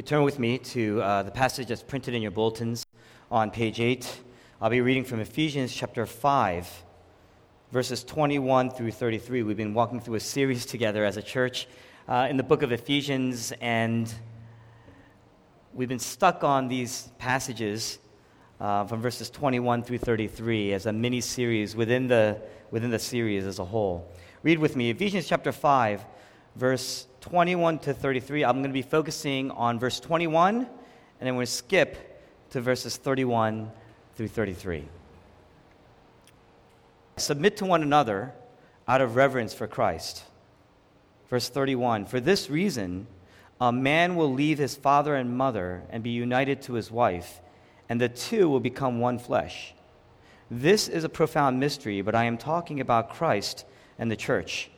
you turn with me to uh, the passage that's printed in your bulletins on page 8. I'll be reading from Ephesians chapter 5, verses 21 through 33. We've been walking through a series together as a church uh, in the book of Ephesians, and we've been stuck on these passages uh, from verses 21 through 33 as a mini series within the, within the series as a whole. Read with me Ephesians chapter 5, verse 21 to 33. I'm going to be focusing on verse 21, and then we're going to skip to verses 31 through 33. Submit to one another out of reverence for Christ. Verse 31 For this reason, a man will leave his father and mother and be united to his wife, and the two will become one flesh. This is a profound mystery, but I am talking about Christ and the church.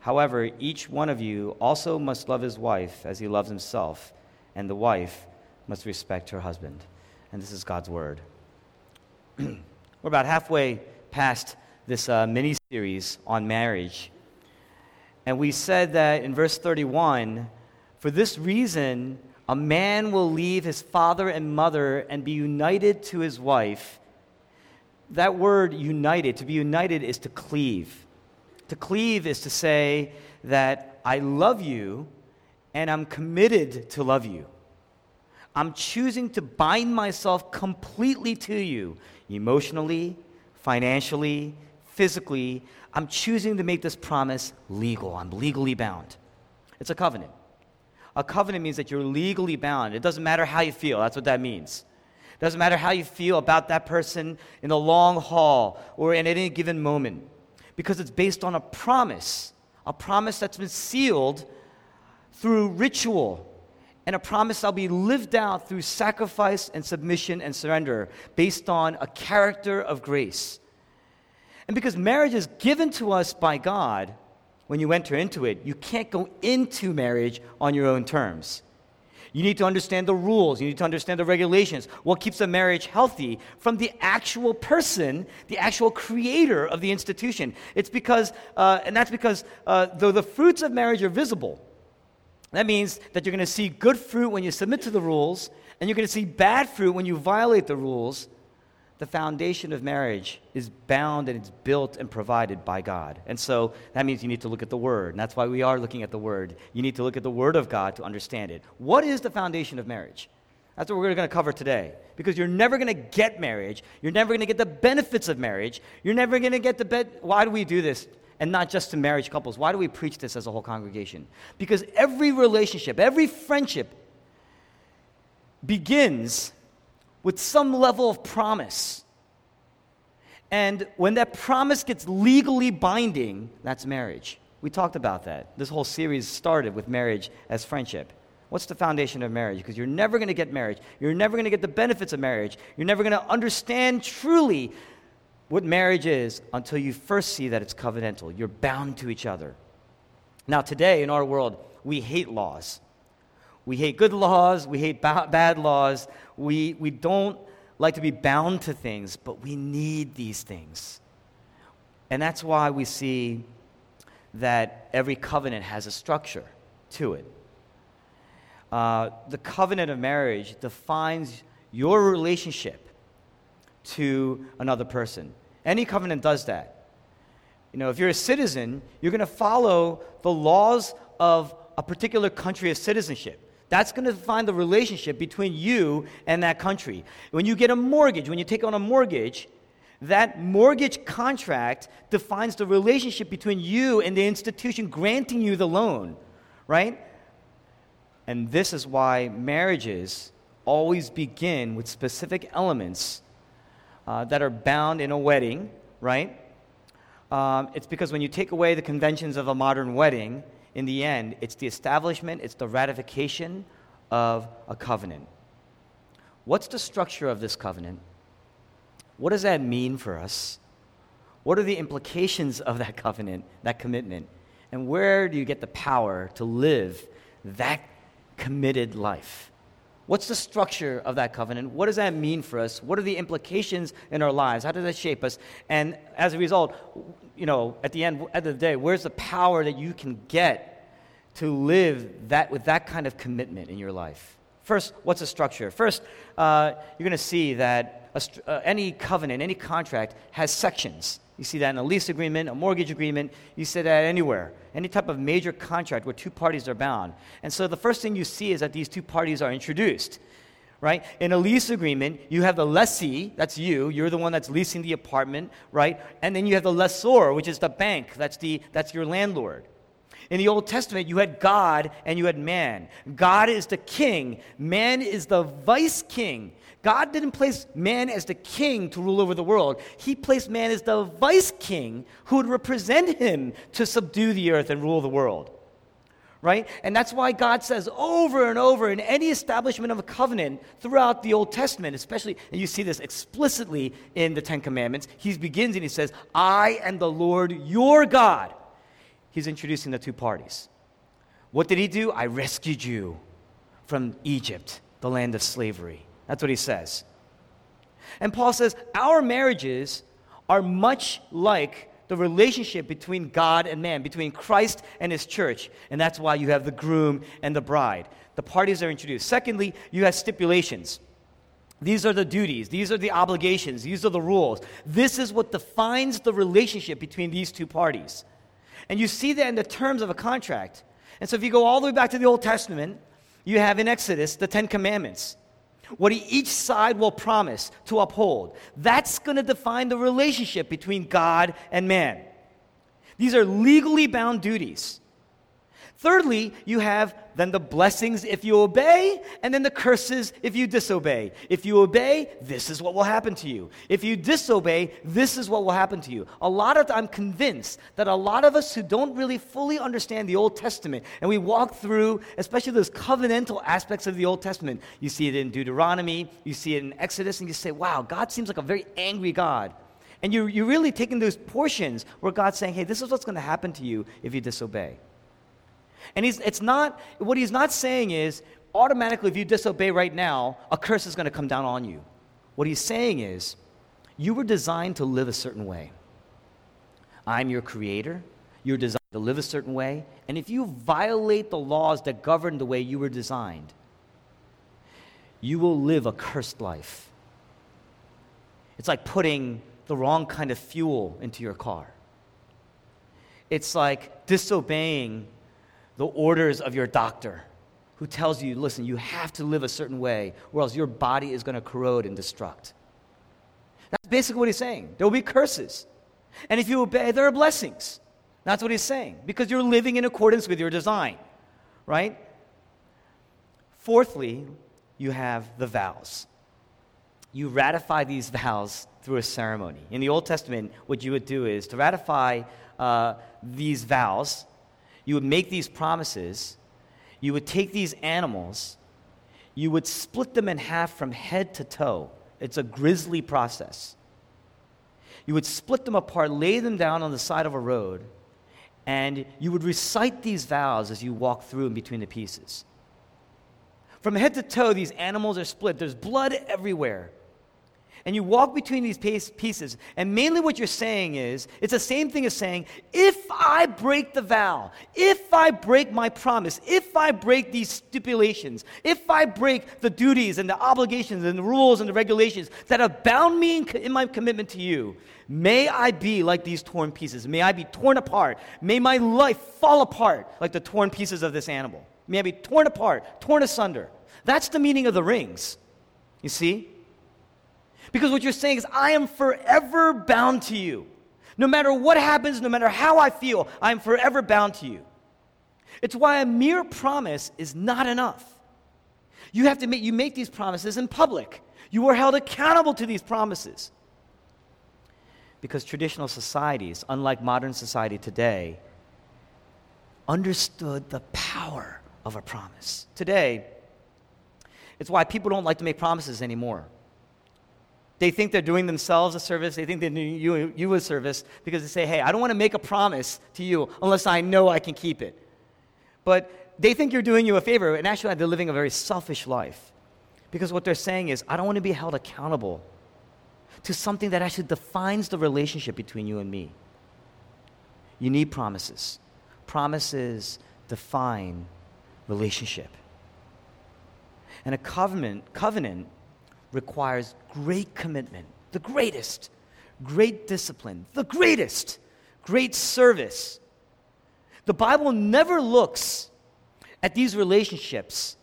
However, each one of you also must love his wife as he loves himself, and the wife must respect her husband. And this is God's word. We're about halfway past this uh, mini series on marriage. And we said that in verse 31 for this reason, a man will leave his father and mother and be united to his wife. That word united, to be united, is to cleave. To cleave is to say that I love you and I'm committed to love you. I'm choosing to bind myself completely to you, emotionally, financially, physically. I'm choosing to make this promise legal. I'm legally bound. It's a covenant. A covenant means that you're legally bound. It doesn't matter how you feel. That's what that means. It doesn't matter how you feel about that person in the long haul or in any given moment because it's based on a promise, a promise that's been sealed through ritual, and a promise that'll be lived out through sacrifice and submission and surrender based on a character of grace. And because marriage is given to us by God, when you enter into it, you can't go into marriage on your own terms. You need to understand the rules. You need to understand the regulations. What keeps a marriage healthy from the actual person, the actual creator of the institution. It's because, uh, and that's because uh, though the fruits of marriage are visible, that means that you're going to see good fruit when you submit to the rules, and you're going to see bad fruit when you violate the rules the foundation of marriage is bound and it's built and provided by God. And so that means you need to look at the Word. And that's why we are looking at the Word. You need to look at the Word of God to understand it. What is the foundation of marriage? That's what we're going to cover today. Because you're never going to get marriage. You're never going to get the benefits of marriage. You're never going to get the bed. Why do we do this? And not just to marriage couples. Why do we preach this as a whole congregation? Because every relationship, every friendship begins with some level of promise. And when that promise gets legally binding, that's marriage. We talked about that. This whole series started with marriage as friendship. What's the foundation of marriage? Because you're never going to get marriage. You're never going to get the benefits of marriage. You're never going to understand truly what marriage is until you first see that it's covenantal. You're bound to each other. Now, today in our world, we hate laws. We hate good laws, we hate ba- bad laws, we, we don't like to be bound to things, but we need these things. And that's why we see that every covenant has a structure to it. Uh, the covenant of marriage defines your relationship to another person. Any covenant does that. You know, if you're a citizen, you're going to follow the laws of a particular country of citizenship. That's going to define the relationship between you and that country. When you get a mortgage, when you take on a mortgage, that mortgage contract defines the relationship between you and the institution granting you the loan, right? And this is why marriages always begin with specific elements uh, that are bound in a wedding, right? Um, it's because when you take away the conventions of a modern wedding, in the end, it's the establishment, it's the ratification of a covenant. What's the structure of this covenant? What does that mean for us? What are the implications of that covenant, that commitment? And where do you get the power to live that committed life? What's the structure of that covenant? What does that mean for us? What are the implications in our lives? How does that shape us? And as a result, you know, at the end, at the, of the day, where's the power that you can get to live that with that kind of commitment in your life. First, what's a structure? First, uh, you're going to see that a, uh, any covenant, any contract has sections. You see that in a lease agreement, a mortgage agreement. You see that anywhere. Any type of major contract where two parties are bound. And so the first thing you see is that these two parties are introduced. Right? In a lease agreement, you have the lessee, that's you, you're the one that's leasing the apartment, right? And then you have the lessor, which is the bank, that's, the, that's your landlord. In the Old Testament, you had God and you had man. God is the king, man is the vice king. God didn't place man as the king to rule over the world. He placed man as the vice king who would represent him to subdue the earth and rule the world. Right? And that's why God says over and over in any establishment of a covenant throughout the Old Testament, especially, and you see this explicitly in the Ten Commandments, he begins and he says, I am the Lord your God. He's introducing the two parties. What did he do? I rescued you from Egypt, the land of slavery. That's what he says. And Paul says, Our marriages are much like the relationship between God and man, between Christ and his church. And that's why you have the groom and the bride. The parties are introduced. Secondly, you have stipulations. These are the duties, these are the obligations, these are the rules. This is what defines the relationship between these two parties. And you see that in the terms of a contract. And so if you go all the way back to the Old Testament, you have in Exodus the Ten Commandments what each side will promise to uphold. That's going to define the relationship between God and man. These are legally bound duties. Thirdly, you have then the blessings if you obey, and then the curses if you disobey. If you obey, this is what will happen to you. If you disobey, this is what will happen to you. A lot of I'm convinced that a lot of us who don't really fully understand the Old Testament, and we walk through, especially those covenantal aspects of the Old Testament, you see it in Deuteronomy, you see it in Exodus, and you say, wow, God seems like a very angry God. And you, you're really taking those portions where God's saying, hey, this is what's going to happen to you if you disobey. And he's, it's not, what he's not saying is automatically, if you disobey right now, a curse is going to come down on you. What he's saying is, you were designed to live a certain way. I'm your creator. You're designed to live a certain way. And if you violate the laws that govern the way you were designed, you will live a cursed life. It's like putting the wrong kind of fuel into your car. It's like disobeying the orders of your doctor who tells you, listen, you have to live a certain way, or else your body is going to corrode and destruct. That's basically what he's saying. There will be curses. And if you obey, there are blessings. That's what he's saying, because you're living in accordance with your design, right? Fourthly, you have the vows. You ratify these vows through a ceremony. In the Old Testament, what you would do is to ratify uh, these vows, you would make these promises, you would take these animals, you would split them in half from head to toe. It's a grisly process. You would split them apart, lay them down on the side of a road, and you would recite these vows as you walk through in between the pieces. From head to toe, these animals are split. There's blood everywhere and you walk between these pieces, and mainly what you're saying is it's the same thing as saying, if I break the vow, if I break my promise, if I break these stipulations, if I break the duties and the obligations and the rules and the regulations that have bound me in, my commitment to you, may I be like these torn pieces. May I be torn apart. May my life fall apart like the torn pieces of this animal. May I be torn apart, torn asunder. That's the meaning of the rings. You see? Because what you're saying is, I am forever bound to you. No matter what happens, no matter how I feel, I am forever bound to you. It's why a mere promise is not enough. You have to make, you make these promises in public. You are held accountable to these promises. Because traditional societies, unlike modern society today, understood the power of a promise. Today, it's why people don't like to make promises anymore. They think they're doing themselves a service. They think they're doing you, you a service because they say, hey, I don't want to make a promise to you unless I know I can keep it. But they think you're doing you a favor, and actually, they're living a very selfish life. Because what they're saying is, I don't want to be held accountable to something that actually defines the relationship between you and me. You need promises. Promises define relationship. And a covenant, covenant requires great commitment, the greatest, great discipline, the greatest, great service. The Bible never looks at these relationships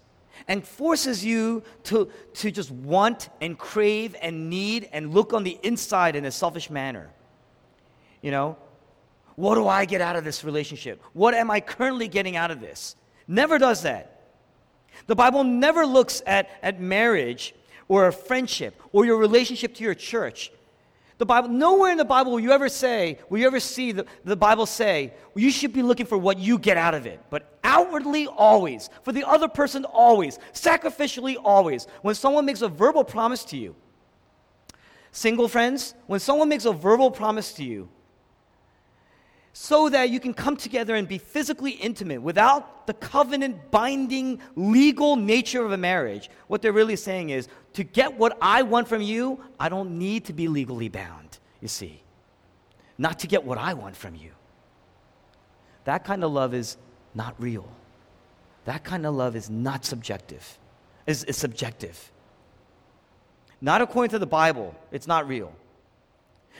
and forces you to, to just want and crave and need and look on the inside in a selfish manner. You know, what do I get out of this relationship? What am I currently getting out of this? Never does that. The Bible never looks at, at marriage or a friendship or your relationship to your church. The Bible, nowhere in the Bible will you ever say, will you ever see the, the Bible say, well, you should be looking for what you get out of it. But outwardly, always. For the other person, always. Sacrificially, always. When someone makes a verbal promise to you, single friends, when someone makes a verbal promise to you, so that you can come together and be physically intimate without the covenant binding legal nature of a marriage, what they're really saying is to get what I want from you, I don't need to be legally bound, you see. Not to get what I want from you. That kind of love is not real. That kind of love is not subjective, is, is subjective. Not according to the Bible, it's not real.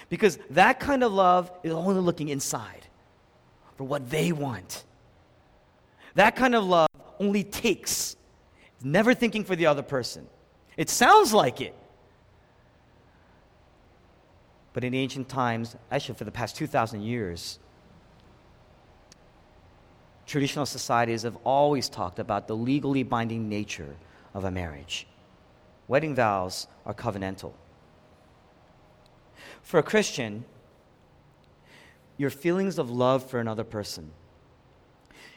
Because that kind of love is only looking inside for what they want. That kind of love only takes, never thinking for the other person. It sounds like it. But in ancient times, actually for the past 2,000 years, traditional societies have always talked about the legally binding nature of a marriage. Wedding vows are covenantal. For a Christian, your feelings of love for another person,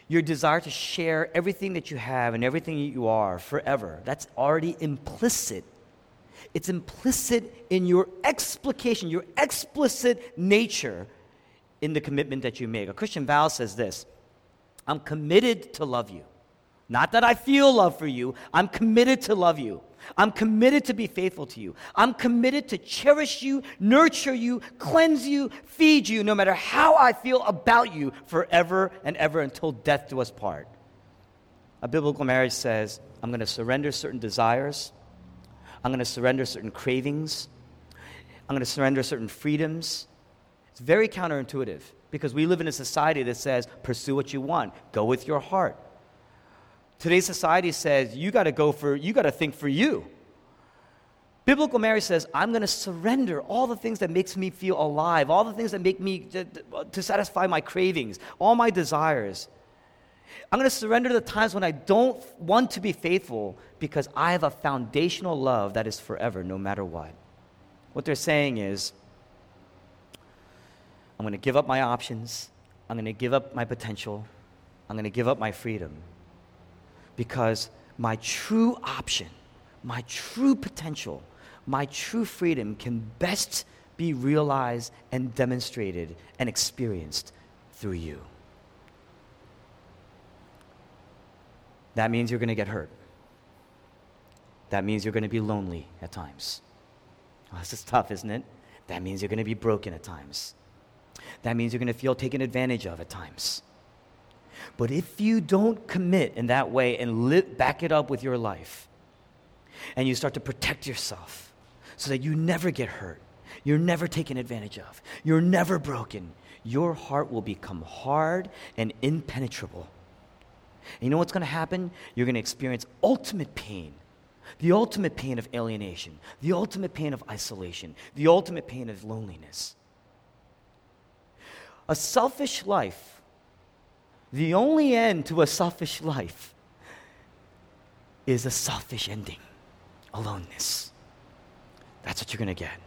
your desire to share everything that you have and everything that you are forever, that's already implicit. It's implicit in your explication, your explicit nature in the commitment that you make. A Christian vow says this I'm committed to love you. Not that I feel love for you, I'm committed to love you. I'm committed to be faithful to you. I'm committed to cherish you, nurture you, cleanse you, feed you, no matter how I feel about you, forever and ever until death do us part. A biblical marriage says, I'm going to surrender certain desires, I'm going to surrender certain cravings, I'm going to surrender certain freedoms. It's very counterintuitive because we live in a society that says, pursue what you want, go with your heart. Today's society says you got to go for, you got to think for you. Biblical marriage says, I'm going to surrender all the things that makes me feel alive, all the things that make me to, to satisfy my cravings, all my desires. I'm going to surrender the times when I don't want to be faithful because I have a foundational love that is forever, no matter what. What they're saying is, I'm going to give up my options. I'm going to give up my potential. I'm going to give up my freedom because my true option, my true potential, my true freedom can best be realized and demonstrated and experienced through you. That means you're going to get hurt. That means you're going to be lonely at times. Oh, this is tough, isn't it? That means you're going to be broken at times. That means you're going to feel taken advantage of at times. But if you don't commit in that way and back it up with your life, and you start to protect yourself so that you never get hurt, you're never taken advantage of, you're never broken, your heart will become hard and impenetrable. And you know what's going to happen? You're going to experience ultimate pain. The ultimate pain of alienation, the ultimate pain of isolation, the ultimate pain of loneliness. A selfish life the only end to a selfish life is a selfish ending aloneness. That's what you're going to get.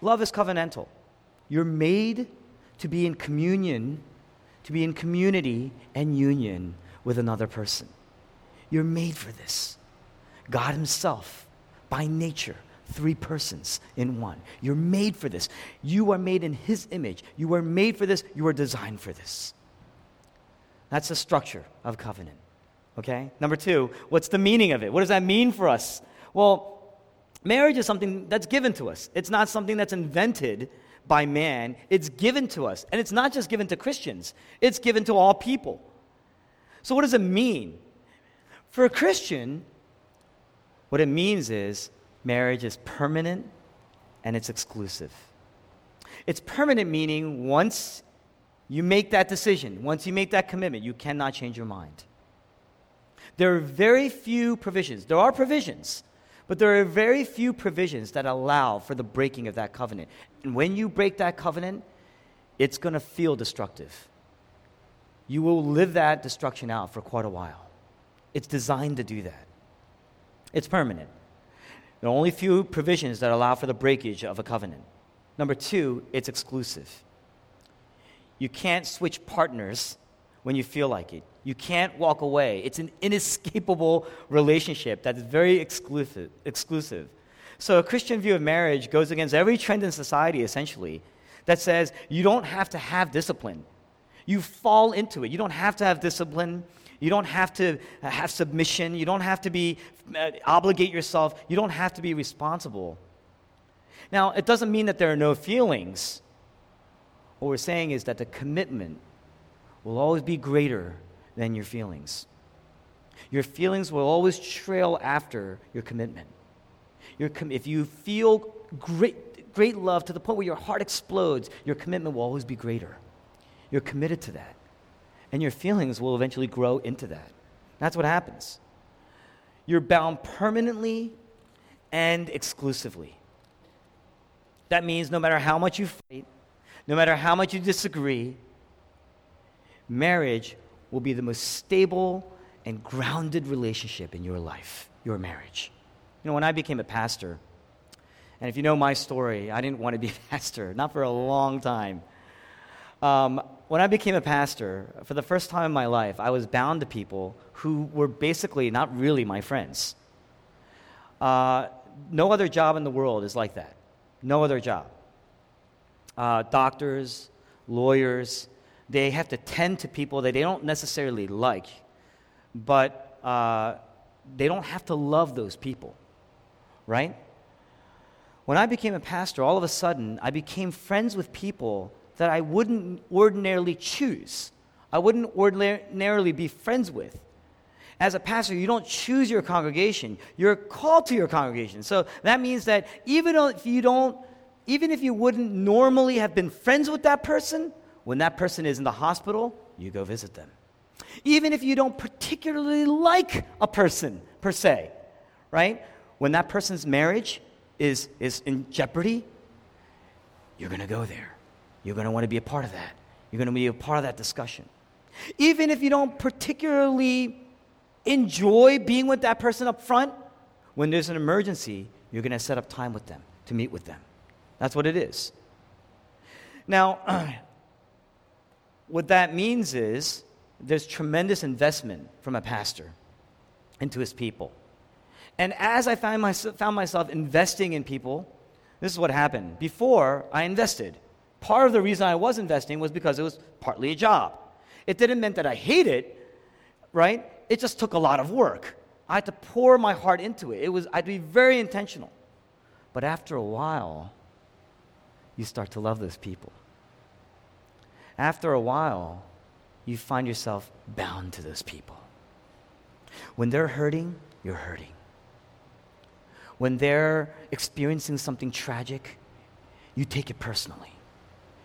Love is covenantal. You're made to be in communion, to be in community and union with another person. You're made for this. God Himself, by nature, three persons in one. You're made for this. You are made in His image. You are made for this. You are designed for this. That's the structure of covenant. Okay? Number two, what's the meaning of it? What does that mean for us? Well, marriage is something that's given to us, it's not something that's invented by man, it's given to us. And it's not just given to Christians, it's given to all people. So, what does it mean? For a Christian, what it means is marriage is permanent and it's exclusive. It's permanent, meaning once you make that decision, once you make that commitment, you cannot change your mind. There are very few provisions. There are provisions, but there are very few provisions that allow for the breaking of that covenant. And when you break that covenant, it's going to feel destructive. You will live that destruction out for quite a while. It's designed to do that. It's permanent. There are only few provisions that allow for the breakage of a covenant. Number two, it's exclusive. You can't switch partners when you feel like it. You can't walk away. It's an inescapable relationship that is very exclusive. exclusive. So, a Christian view of marriage goes against every trend in society, essentially, that says you don't have to have discipline. You fall into it. You don't have to have discipline. You don't have to have submission. You don't have to be uh, obligate yourself. You don't have to be responsible. Now, it doesn't mean that there are no feelings. What we're saying is that the commitment will always be greater than your feelings. Your feelings will always trail after your commitment. Your com- if you feel great, great love to the point where your heart explodes, your commitment will always be greater. You're committed to that and your feelings will eventually grow into that. That's what happens. You're bound permanently and exclusively. That means no matter how much you fight, no matter how much you disagree, marriage will be the most stable and grounded relationship in your life, your marriage. You know, when I became a pastor, and if you know my story, I didn't want to be a pastor, not for a long time. Um, when I became a pastor, for the first time in my life, I was bound to people who were basically not really my friends. Uh, no other job in the world is like that. No other job. Uh, doctors, lawyers, they have to tend to people that they don't necessarily like, but uh, they don't have to love those people, right? When I became a pastor, all of a sudden, I became friends with people that I wouldn't ordinarily choose. I wouldn't ordinarily be friends with. As a pastor, you don't choose your congregation. You're called to your congregation. So that means that even if you don't, even if you wouldn't normally have been friends with that person, when that person is in the hospital, you go visit them. Even if you don't particularly like a person per se, right? When that person's marriage is, is in jeopardy, you're going to go there. You're going to want to be a part of that. You're going to be a part of that discussion. Even if you don't particularly enjoy being with that person up front, when there's an emergency, you're going to set up time with them to meet with them. That's what it is. Now, what that means is there's tremendous investment from a pastor into his people. And as I found, found myself investing in people, this is what happened. Before, I invested. Part of the reason I was investing was because it was partly a job. It didn't mean that I hate it, right? It just took a lot of work. I had to pour my heart into it. It was I had to be very intentional. But after a while, you start to love those people. After a while, you find yourself bound to those people. When they're hurting, you're hurting. When they're experiencing something tragic, you take it personally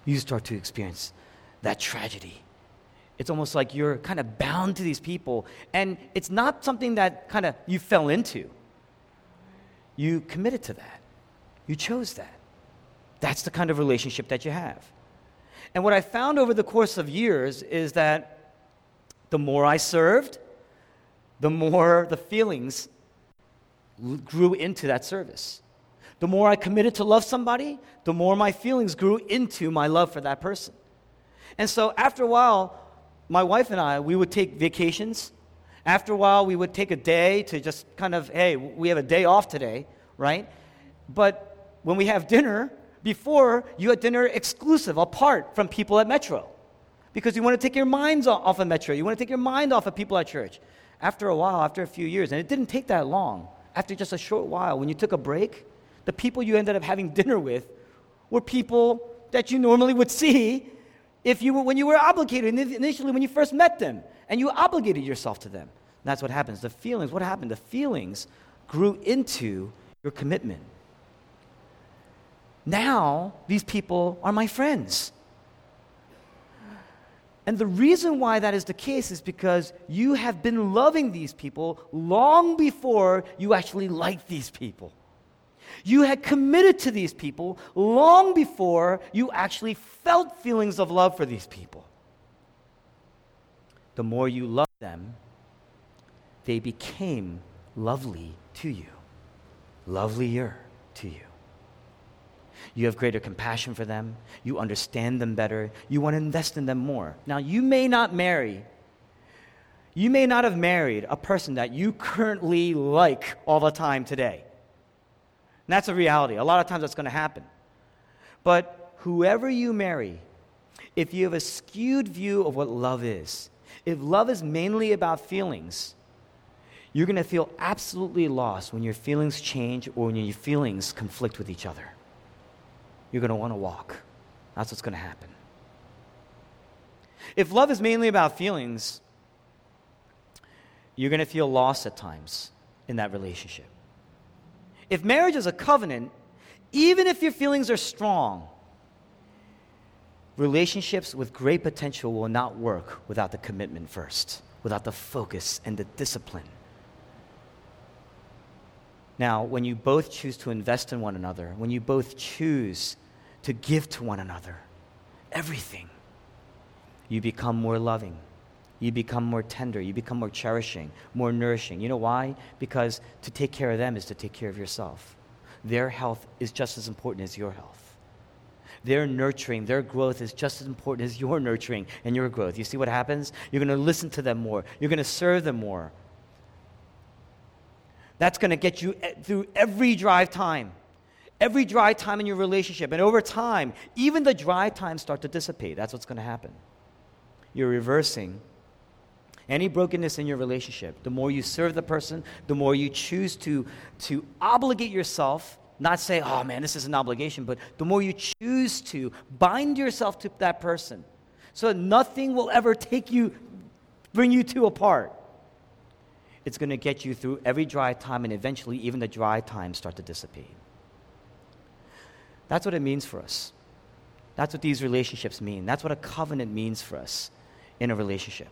you start to experience that tragedy. It's almost like you're kind of bound to these people, and it's not something that kind of you fell into. You committed to that, you chose that. That's the kind of relationship that you have. And what I found over the course of years is that the more I served, the more the feelings grew into that service. The more I committed to love somebody, the more my feelings grew into my love for that person. And so after a while, my wife and I, we would take vacations. After a while, we would take a day to just kind of, hey, we have a day off today, right? But when we have dinner, before you had dinner exclusive, apart from people at Metro. Because you want to take your minds off of Metro. You want to take your mind off of people at church. After a while, after a few years, and it didn't take that long, after just a short while, when you took a break, the people you ended up having dinner with were people that you normally would see if you were, when you were obligated initially when you first met them and you obligated yourself to them. And that's what happens. The feelings, what happened? The feelings grew into your commitment. Now, these people are my friends. And the reason why that is the case is because you have been loving these people long before you actually liked these people. You had committed to these people long before you actually felt feelings of love for these people. The more you love them, they became lovely to you, lovelier to you. You have greater compassion for them. You understand them better. You want to invest in them more. Now, you may not marry. You may not have married a person that you currently like all the time today. And that's a reality. A lot of times that's going to happen. But whoever you marry, if you have a skewed view of what love is, if love is mainly about feelings, you're going to feel absolutely lost when your feelings change or when your feelings conflict with each other you're going to want to walk. That's what's going to happen. If love is mainly about feelings, you're going to feel lost at times in that relationship. If marriage is a covenant, even if your feelings are strong, relationships with great potential will not work without the commitment first, without the focus and the discipline. Now, when you both choose to invest in one another, when you both choose to give to one another everything, you become more loving. You become more tender. You become more cherishing, more nourishing. You know why? Because to take care of them is to take care of yourself. Their health is just as important as your health. Their nurturing, their growth is just as important as your nurturing and your growth. You see what happens? You're going to listen to them more, you're going to serve them more. That's going to get you eh, through every drive time every dry time in your relationship. And over time, even the dry times start to dissipate. That's what's going to happen. You're reversing any brokenness in your relationship. The more you serve the person, the more you choose to, to obligate yourself, not say, oh man, this is an obligation, but the more you choose to bind yourself to that person so that nothing will ever take you, bring you two apart. It's going to get you through every dry time, and eventually, even the dry times start to dissipate. That's what it means for us. That's what these relationships mean. That's what a covenant means for us in a relationship.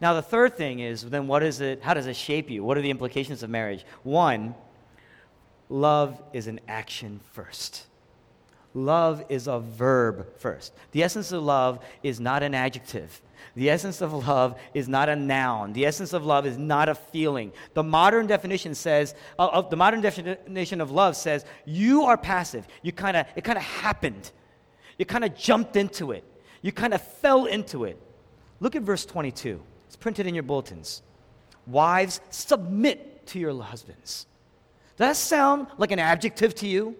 Now, the third thing is then what is it? How does it shape you? What are the implications of marriage? One, love is an action first. Love is a verb first. The essence of love is not an adjective. The essence of love is not a noun. The essence of love is not a feeling. The modern definition says, uh, uh, the modern definition of love says, you are passive. You kind of, it kind of happened. You kind of jumped into it. You kind of fell into it. Look at verse 22. It's printed in your bulletins. Wives, submit to your husbands. Does that sound like an adjective to you?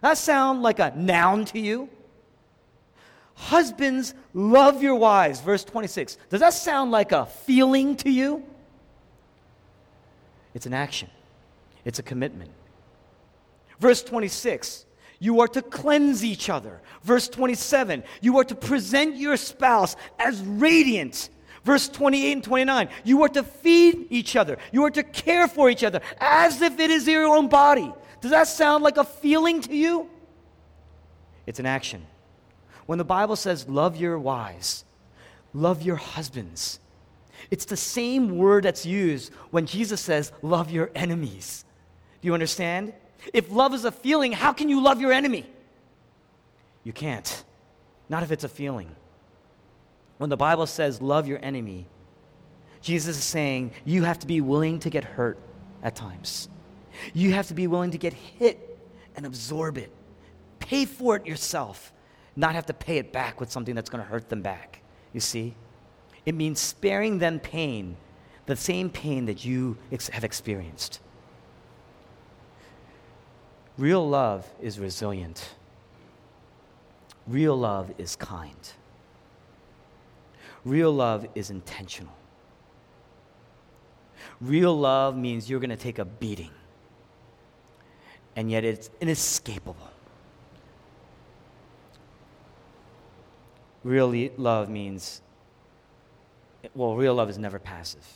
That sound like a noun to you? Husbands, love your wives. Verse 26. Does that sound like a feeling to you? It's an action, it's a commitment. Verse 26. You are to cleanse each other. Verse 27. You are to present your spouse as radiant. Verse 28 and 29. You are to feed each other. You are to care for each other as if it is your own body. Does that sound like a feeling to you? It's an action. When the Bible says, love your wives, love your husbands, it's the same word that's used when Jesus says, love your enemies. Do you understand? If love is a feeling, how can you love your enemy? You can't. Not if it's a feeling. When the Bible says, love your enemy, Jesus is saying you have to be willing to get hurt at times. You have to be willing to get hit and absorb it. Pay for it yourself not have to pay it back with something that's going to hurt them back. You see? It means sparing them pain, the same pain that you ex- have experienced. Real love is resilient. Real love is kind. Real love is intentional. Real love means you're going to take a beating, and yet it's inescapable. real love means, well, real love is never passive.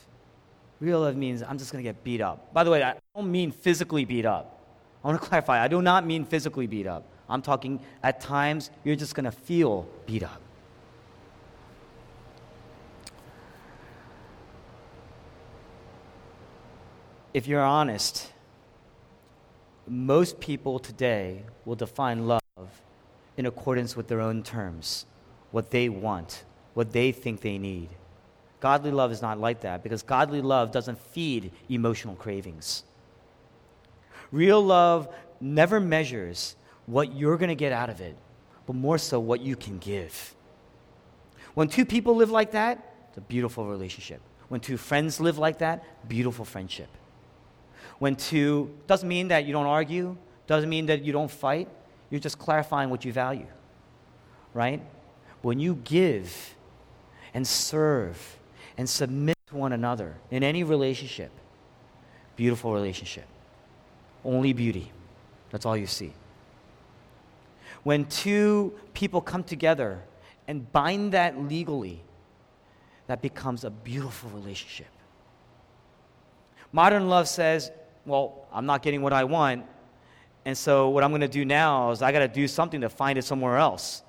Real love means I'm just going to get beat up. By the way, I don't mean physically beat up. I want to clarify, I do not mean physically beat up. I'm talking at times you're just going to feel beat up. If you're honest, most people today will define love in accordance with their own terms, what they want, what they think they need. Godly love is not like that because godly love doesn't feed emotional cravings. Real love never measures what you're going to get out of it, but more so what you can give. When two people live like that, it's a beautiful relationship. When two friends live like that, beautiful friendship. When two, doesn't mean that you don't argue, doesn't mean that you don't fight, you're just clarifying what you value, right? When you give and serve and submit to one another in any relationship, beautiful relationship, only beauty. That's all you see. When two people come together and bind that legally, that becomes a beautiful relationship. Modern love says, well, I'm not getting what I want, and so what I'm going to do now is I got to do something to find it somewhere else.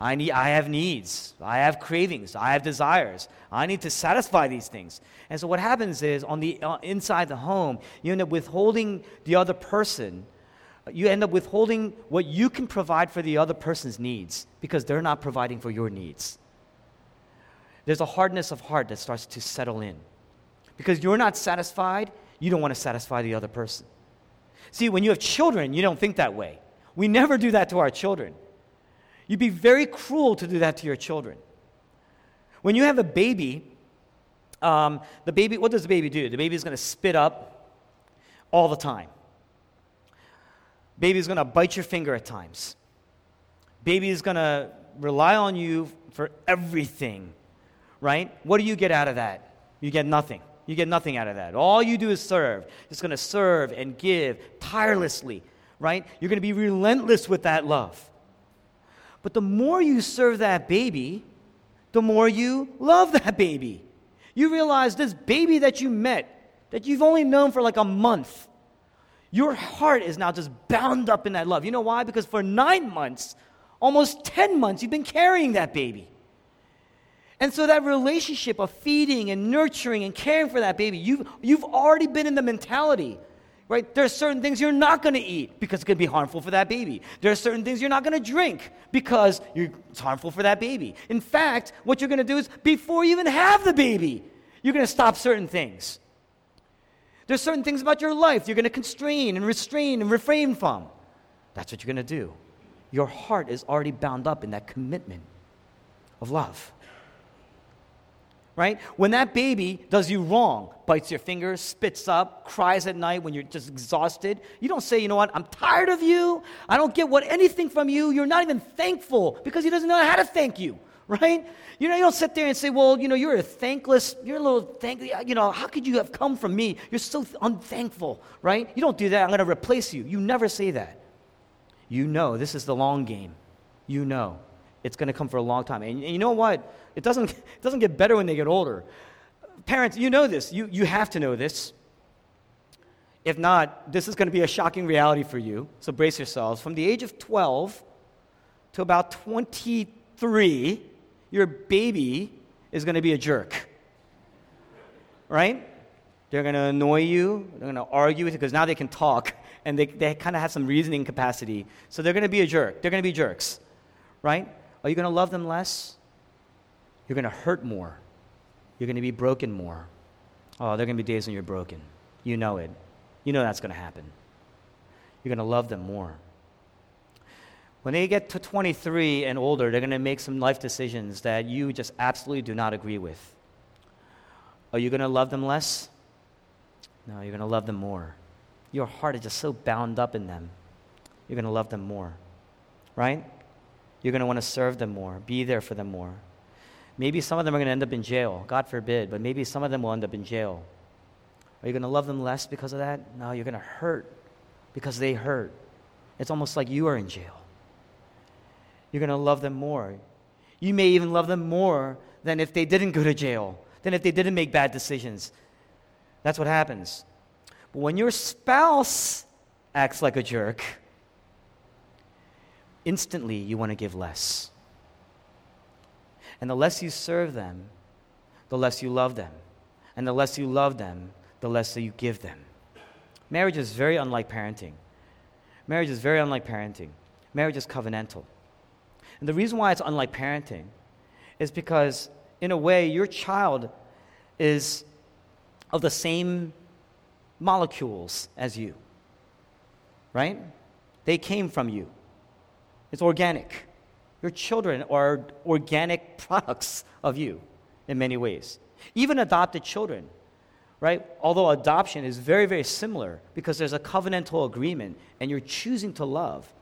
I, need, I have needs. I have cravings. I have desires. I need to satisfy these things. And so what happens is on the uh, inside the home, you end up withholding the other person. You end up withholding what you can provide for the other person's needs because they're not providing for your needs. There's a hardness of heart that starts to settle in. Because you're not satisfied, you don't want to satisfy the other person. See, when you have children, you don't think that way. We never do that to our children. You'd be very cruel to do that to your children. When you have a baby, um, the baby, what does the baby do? The baby is going to spit up all the time. Baby is going to bite your finger at times. Baby is going to rely on you for everything, right? What do you get out of that? You get nothing. You get nothing out of that. All you do is serve. It's going to serve and give tirelessly, right? You're going to be relentless with that love. But the more you serve that baby, the more you love that baby. You realize this baby that you met, that you've only known for like a month, your heart is now just bound up in that love. You know why? Because for nine months, almost 10 months, you've been carrying that baby. And so that relationship of feeding and nurturing and caring for that baby, you've, you've already been in the mentality right? There are certain things you're not going to eat because it's going to be harmful for that baby. There are certain things you're not going to drink because it's harmful for that baby. In fact, what you're going to do is before you even have the baby, you're going to stop certain things. There's certain things about your life you're going to constrain and restrain and refrain from. That's what you're going to do. Your heart is already bound up in that commitment of love right? When that baby does you wrong, bites your fingers, spits up, cries at night when you're just exhausted, you don't say, you know what, I'm tired of you. I don't get what anything from you. You're not even thankful because he doesn't know how to thank you, right? You know, you don't sit there and say, well, you know, you're a thankless, you're a little thank, you know, how could you have come from me? You're so unthankful, right? You don't do that. I'm going to replace you. You never say that. You know, this is the long game. You know, it's going to come for a long time. And, you know what? It doesn't, it doesn't get better when they get older. Parents, you know this. You, you have to know this. If not, this is going to be a shocking reality for you. So brace yourselves. From the age of 12 to about 23, your baby is going to be a jerk. Right? They're going to annoy you. They're going to argue with you because now they can talk and they, they kind of have some reasoning capacity. So they're going to be a jerk. They're going to be jerks. Right? Are you going to love them less? You're going to hurt more. You're going to be broken more. Oh, there are going to be days when you're broken. You know it. You know that's going to happen. You're going to love them more. When they get to 23 and older, they're going to make some life decisions that you just absolutely do not agree with. Are you going to love them less? No, you're going to love them more. Your heart is just so bound up in them. You're going to love them more. Right? You're going to want to serve them more, be there for them more. Maybe some of them are going to end up in jail. God forbid, but maybe some of them will end up in jail. Are you going to love them less because of that? No, you're going to hurt because they hurt. It's almost like you are in jail. You're going to love them more. You may even love them more than if they didn't go to jail, than if they didn't make bad decisions. That's what happens. But when your spouse acts like a jerk, instantly you want to give less. And the less you serve them, the less you love them. And the less you love them, the less that you give them. Marriage is very unlike parenting. Marriage is very unlike parenting. Marriage is covenantal. And the reason why it's unlike parenting is because, in a way, your child is of the same molecules as you, right? They came from you. It's organic. Your children are organic products of you in many ways. Even adopted children, right? Although adoption is very, very similar because there's a covenantal agreement and you're choosing to love.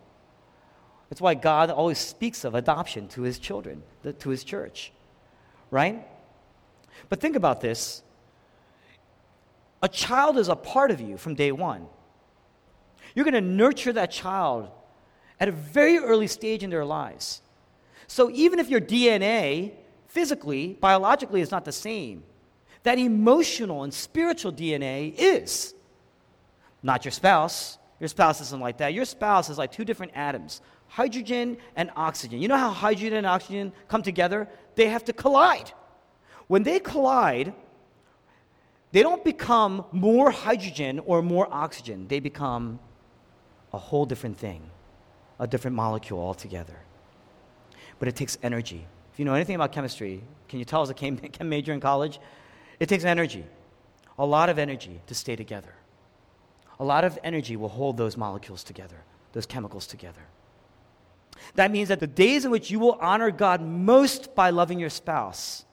That's why God always speaks of adoption to his children, to his church, right? But think about this a child is a part of you from day one. You're going to nurture that child at a very early stage in their lives. So even if your DNA, physically, biologically, is not the same, that emotional and spiritual DNA is. Not your spouse. Your spouse isn't like that. Your spouse is like two different atoms hydrogen and oxygen. You know how hydrogen and oxygen come together? They have to collide. When they collide, they don't become more hydrogen or more oxygen. They become a whole different thing, a different molecule altogether. But it takes energy. If you know anything about chemistry, can you tell as a chem, major in college? It takes energy, a lot of energy to stay together. A lot of energy will hold those molecules together, those chemicals together. That means that the days in which you will honor God most by loving your spouse,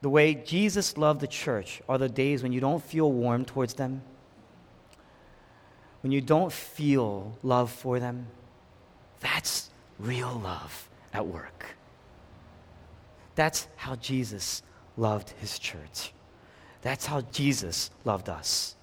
the way Jesus loved the church, are the days when you don't feel warm towards them, when you don't feel love for them. That's real love at work. That's how Jesus loved his church. That's how Jesus loved us.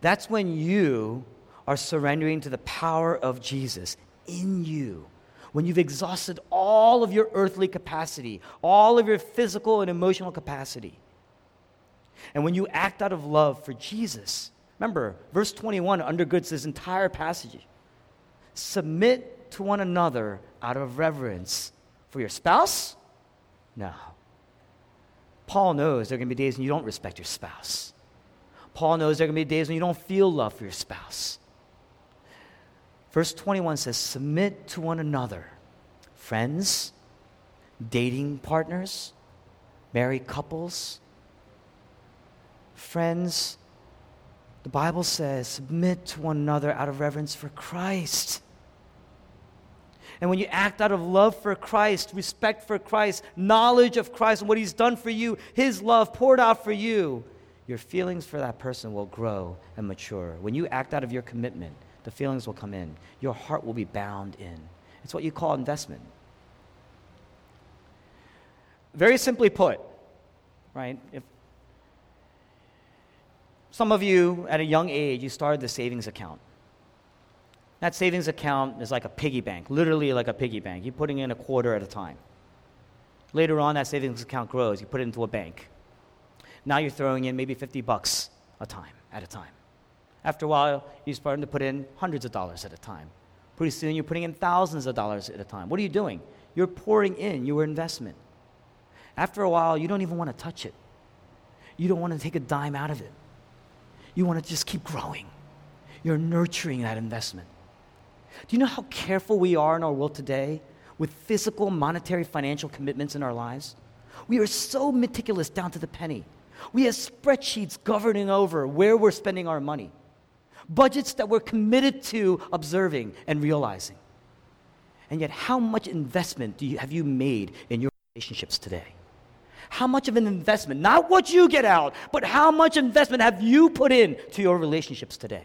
That's when you are surrendering to the power of Jesus in you. When you've exhausted all of your earthly capacity, all of your physical and emotional capacity. And when you act out of love for Jesus, remember, verse 21 undergirds this entire passage. Submit to one another out of reverence for your spouse? No. Paul knows there are going to be days when you don't respect your spouse. Paul knows there are going to be days when you don't feel love for your spouse. Verse 21 says, Submit to one another, friends, dating partners, married couples, friends. The Bible says, Submit to one another out of reverence for Christ. And when you act out of love for Christ, respect for Christ, knowledge of Christ and what He's done for you, His love poured out for you, your feelings for that person will grow and mature. When you act out of your commitment, the feelings will come in. Your heart will be bound in. It's what you call investment. Very simply put, right? If some of you at a young age, you started the savings account. That savings account is like a piggy bank, literally like a piggy bank. You're putting in a quarter at a time. Later on, that savings account grows. You put it into a bank. Now you're throwing in maybe 50 bucks a time at a time. After a while, you're starting to put in hundreds of dollars at a time. Pretty soon, you're putting in thousands of dollars at a time. What are you doing? You're pouring in your investment. After a while, you don't even want to touch it. You don't want to take a dime out of it. You want to just keep growing. You're nurturing that investment. Do you know how careful we are in our world today with physical, monetary, financial commitments in our lives? We are so meticulous down to the penny. We have spreadsheets governing over where we're spending our money budgets that we're committed to observing and realizing. And yet, how much investment do you, have you made in your relationships today? How much of an investment, not what you get out, but how much investment have you put in to your relationships today?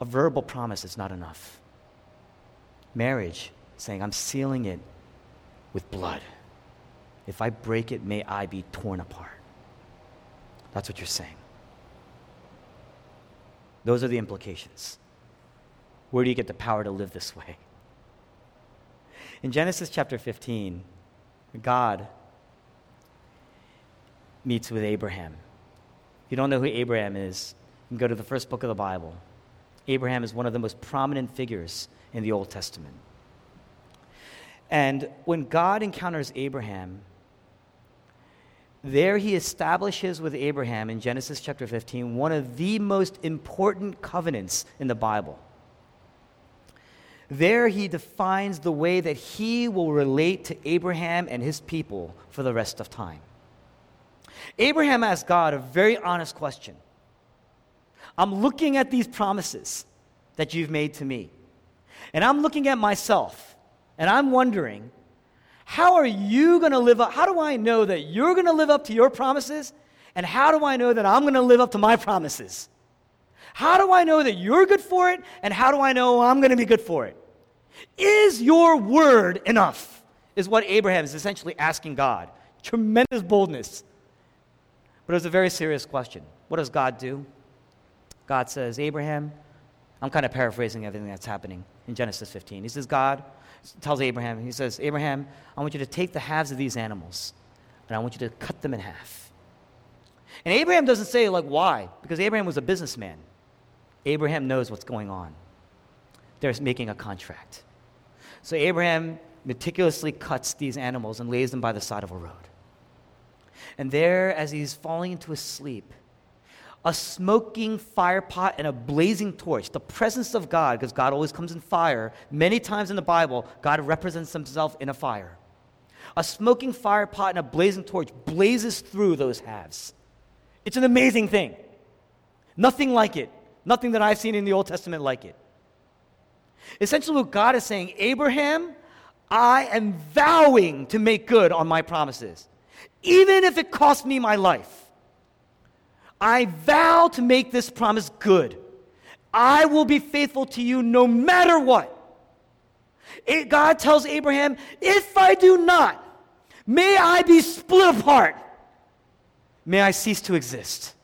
A verbal promise is not enough. Marriage, saying, I'm sealing it with blood. If I break it, may I be torn apart. That's what you're saying. Those are the implications. Where do you get the power to live this way? In Genesis chapter 15, God meets with Abraham. If you don't know who Abraham is, you can go to the first book of the Bible. Abraham is one of the most prominent figures in the Old Testament. And when God encounters Abraham, there he establishes with Abraham in Genesis chapter 15 one of the most important covenants in the Bible. There he defines the way that he will relate to Abraham and his people for the rest of time. Abraham asked God a very honest question. I'm looking at these promises that you've made to me, and I'm looking at myself, and I'm wondering, how are you going to live up? How do I know that you're going to live up to your promises? And how do I know that I'm going to live up to my promises? How do I know that you're good for it? And how do I know I'm going to be good for it? Is your word enough? Is what Abraham is essentially asking God. Tremendous boldness. But it's a very serious question. What does God do? God says, Abraham, I'm kind of paraphrasing everything that's happening in Genesis 15. He says, God, tells Abraham, he says, Abraham, I want you to take the halves of these animals and I want you to cut them in half. And Abraham doesn't say, like, why? Because Abraham was a businessman. Abraham knows what's going on. They're making a contract. So Abraham meticulously cuts these animals and lays them by the side of a road. And there, as he's falling into a sleep, a smoking fire pot and a blazing torch, the presence of God, because God always comes in fire. Many times in the Bible, God represents himself in a fire. A smoking fire pot and a blazing torch blazes through those halves. It's an amazing thing. Nothing like it. Nothing that I've seen in the Old Testament like it. Essentially, what God is saying Abraham, I am vowing to make good on my promises, even if it costs me my life. I vow to make this promise good. I will be faithful to you no matter what. It, God tells Abraham, if I do not, may I be split apart. May I cease to exist.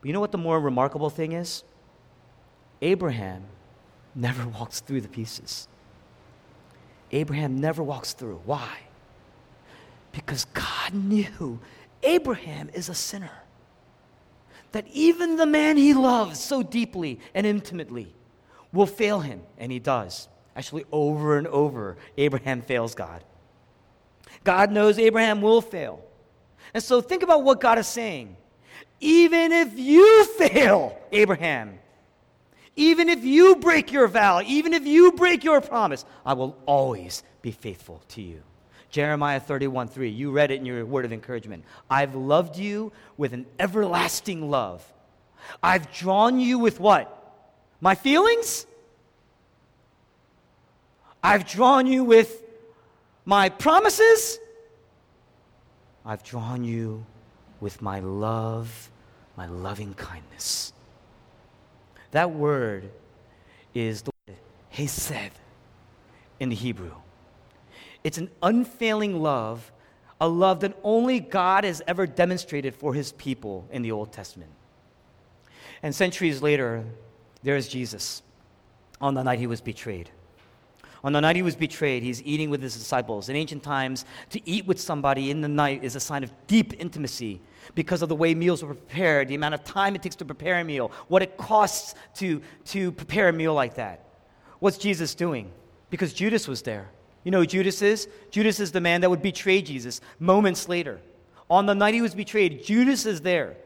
But you know what the more remarkable thing is? Abraham never walks through the pieces. Abraham never walks through. Why? Because God knew Abraham is a sinner that even the man he loves so deeply and intimately will fail him. And he does. Actually, over and over, Abraham fails God. God knows Abraham will fail. And so think about what God is saying. Even if you fail, Abraham, even if you break your vow, even if you break your promise, I will always be faithful to you. Jeremiah 31 3. You read it in your word of encouragement. I've loved you with an everlasting love. I've drawn you with what? My feelings? I've drawn you with my promises? I've drawn you with my love, my loving kindness. That word is the word hesed in the Hebrew. It's an unfailing love, a love that only God has ever demonstrated for his people in the Old Testament. And centuries later, there is Jesus on the night he was betrayed. On the night he was betrayed, he's eating with his disciples. In ancient times, to eat with somebody in the night is a sign of deep intimacy because of the way meals were prepared, the amount of time it takes to prepare a meal, what it costs to, to prepare a meal like that. What's Jesus doing? Because Judas was there. You know who Judas is? Judas is the man that would betray Jesus moments later. On the night he was betrayed, Judas is there.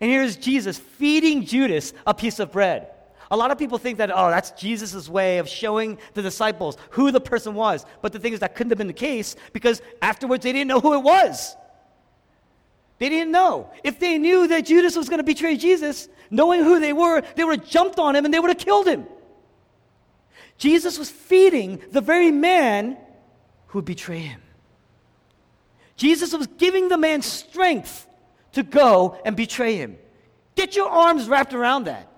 And here's Jesus feeding Judas a piece of bread. A lot of people think that, oh, that's Jesus' way of showing the disciples who the person was. But the thing is, that couldn't have been the case because afterwards they didn't know who it was. They didn't know. If they knew that Judas was going to betray Jesus, knowing who they were, they would have jumped on him and they would have killed him. Jesus was feeding the very man who would betray him. Jesus was giving the man strength to go and betray him. Get your arms wrapped around that.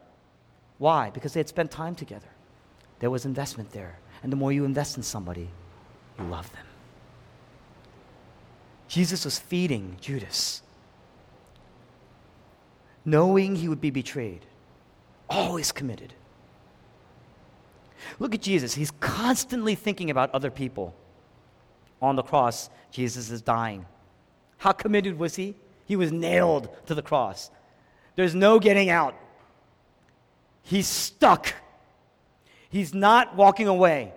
Why? Because they had spent time together. There was investment there. And the more you invest in somebody, you love them. Jesus was feeding Judas, knowing he would be betrayed, always committed Look at Jesus. He's constantly thinking about other people. On the cross, Jesus is dying. How committed was he? He was nailed to the cross. There's no getting out. He's stuck. He's not walking away.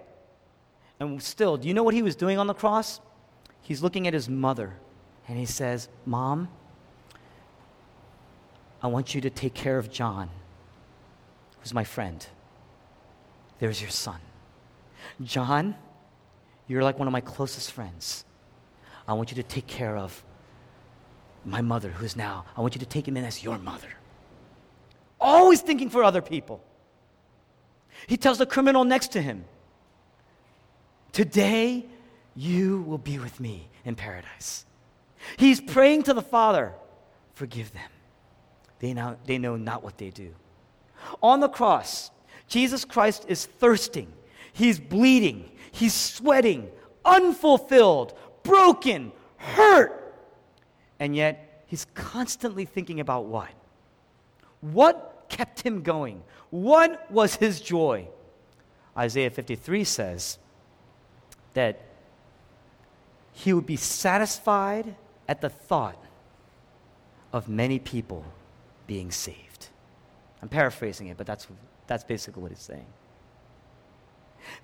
And still, do you know what he was doing on the cross? He's looking at his mother and he says, Mom, I want you to take care of John, who's my friend. There's your son. John, you're like one of my closest friends. I want you to take care of my mother, who's now, I want you to take him in as your mother. Always thinking for other people. He tells the criminal next to him, Today you will be with me in paradise. He's praying to the Father, Forgive them. They, now, they know not what they do. On the cross, Jesus Christ is thirsting, he's bleeding, he's sweating, unfulfilled, broken, hurt. And yet, he's constantly thinking about what? What kept him going? What was his joy? Isaiah 53 says that he would be satisfied at the thought of many people being saved. I'm paraphrasing it, but that's, that's basically what he's saying.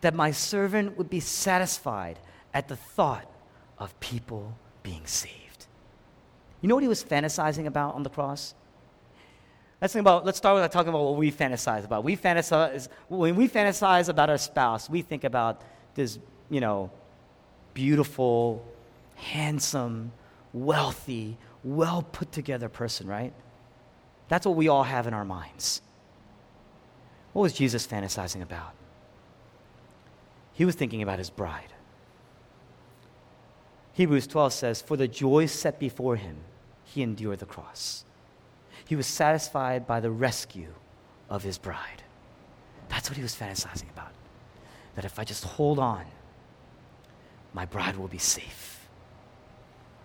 That my servant would be satisfied at the thought of people being saved. You know what he was fantasizing about on the cross? Let's think about. Let's start with talking about what we fantasize about. We fantasize when we fantasize about our spouse. We think about this, you know, beautiful, handsome, wealthy, well put together person, right? That's what we all have in our minds. What was Jesus fantasizing about? He was thinking about his bride. Hebrews 12 says, For the joy set before him, he endured the cross. He was satisfied by the rescue of his bride. That's what he was fantasizing about. That if I just hold on, my bride will be safe.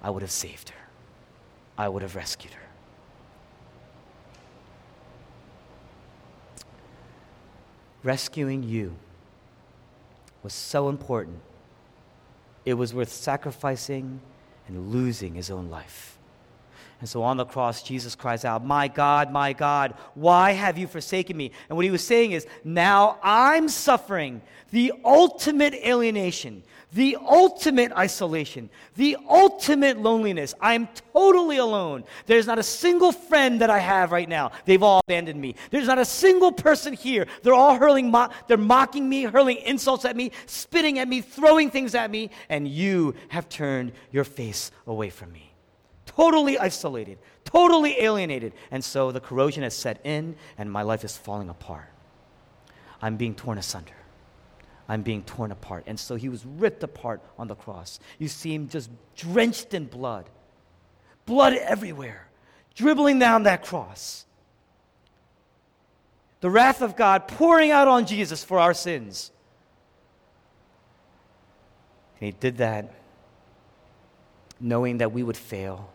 I would have saved her, I would have rescued her. Rescuing you was so important. It was worth sacrificing and losing his own life. And so on the cross, Jesus cries out, My God, my God, why have you forsaken me? And what he was saying is, Now I'm suffering the ultimate alienation, the ultimate isolation, the ultimate loneliness. I'm totally alone. There's not a single friend that I have right now. They've all abandoned me. There's not a single person here. They're all hurling, mo- they're mocking me, hurling insults at me, spitting at me, throwing things at me, and you have turned your face away from me. Totally isolated, totally alienated. And so the corrosion has set in, and my life is falling apart. I'm being torn asunder. I'm being torn apart. And so he was ripped apart on the cross. You see him just drenched in blood, blood everywhere, dribbling down that cross. The wrath of God pouring out on Jesus for our sins. And he did that knowing that we would fail,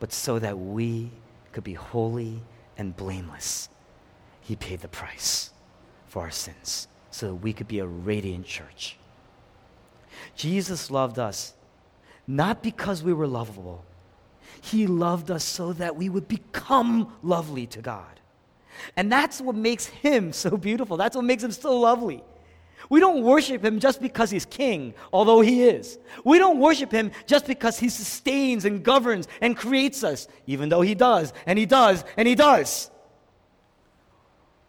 but so that we could be holy and blameless. He paid the price for our sins so that we could be a radiant church. Jesus loved us not because we were lovable, He loved us so that we would become lovely to God. And that's what makes Him so beautiful. That's what makes Him so lovely. We don't worship him just because he's king, although he is. We don't worship him just because he sustains and governs and creates us, even though he does, and he does, and he does.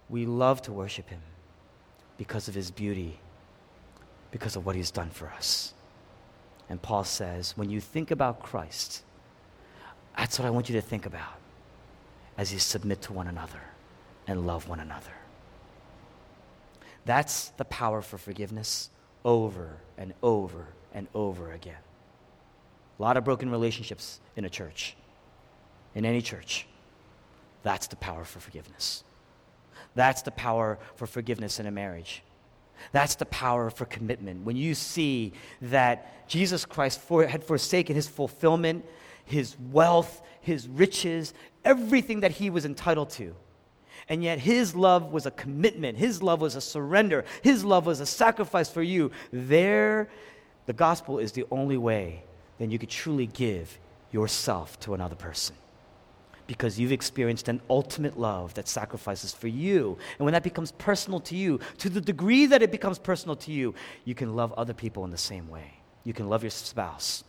We love to worship him because of his beauty, because of what he's done for us. And Paul says, when you think about Christ, that's what I want you to think about as you submit to one another and love one another. That's the power for forgiveness over and over and over again. A lot of broken relationships in a church, in any church. That's the power for forgiveness. That's the power for forgiveness in a marriage. That's the power for commitment. When you see that Jesus Christ for, had forsaken his fulfillment, his wealth, his riches, everything that he was entitled to, And yet, His love was a commitment, His love was a surrender, His love was a sacrifice for you. There, the gospel is the only way then you could truly give yourself to another person because you've experienced an ultimate love that sacrifices for you. And when that becomes personal to you, to the degree that it becomes personal to you, you can love other people in the same way. You can love your spouse,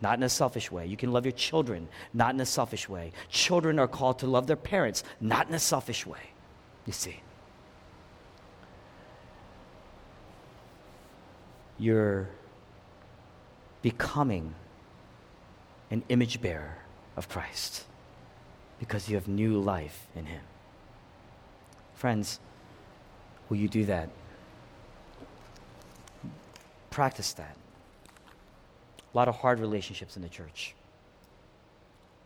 not in a selfish way. You can love your children, not in a selfish way. Children are called to love their parents, not in a selfish way. You see. You're becoming an image bearer of Christ because you have new life in Him. Friends, will you do that? Practice that. A lot of hard relationships in the church,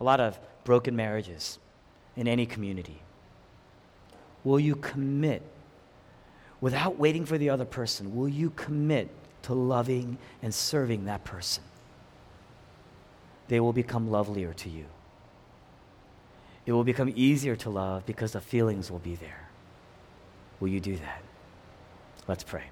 a lot of broken marriages in any community. Will you commit, without waiting for the other person, will you commit to loving and serving that person? They will become lovelier to you. It will become easier to love because the feelings will be there. Will you do that? Let's pray.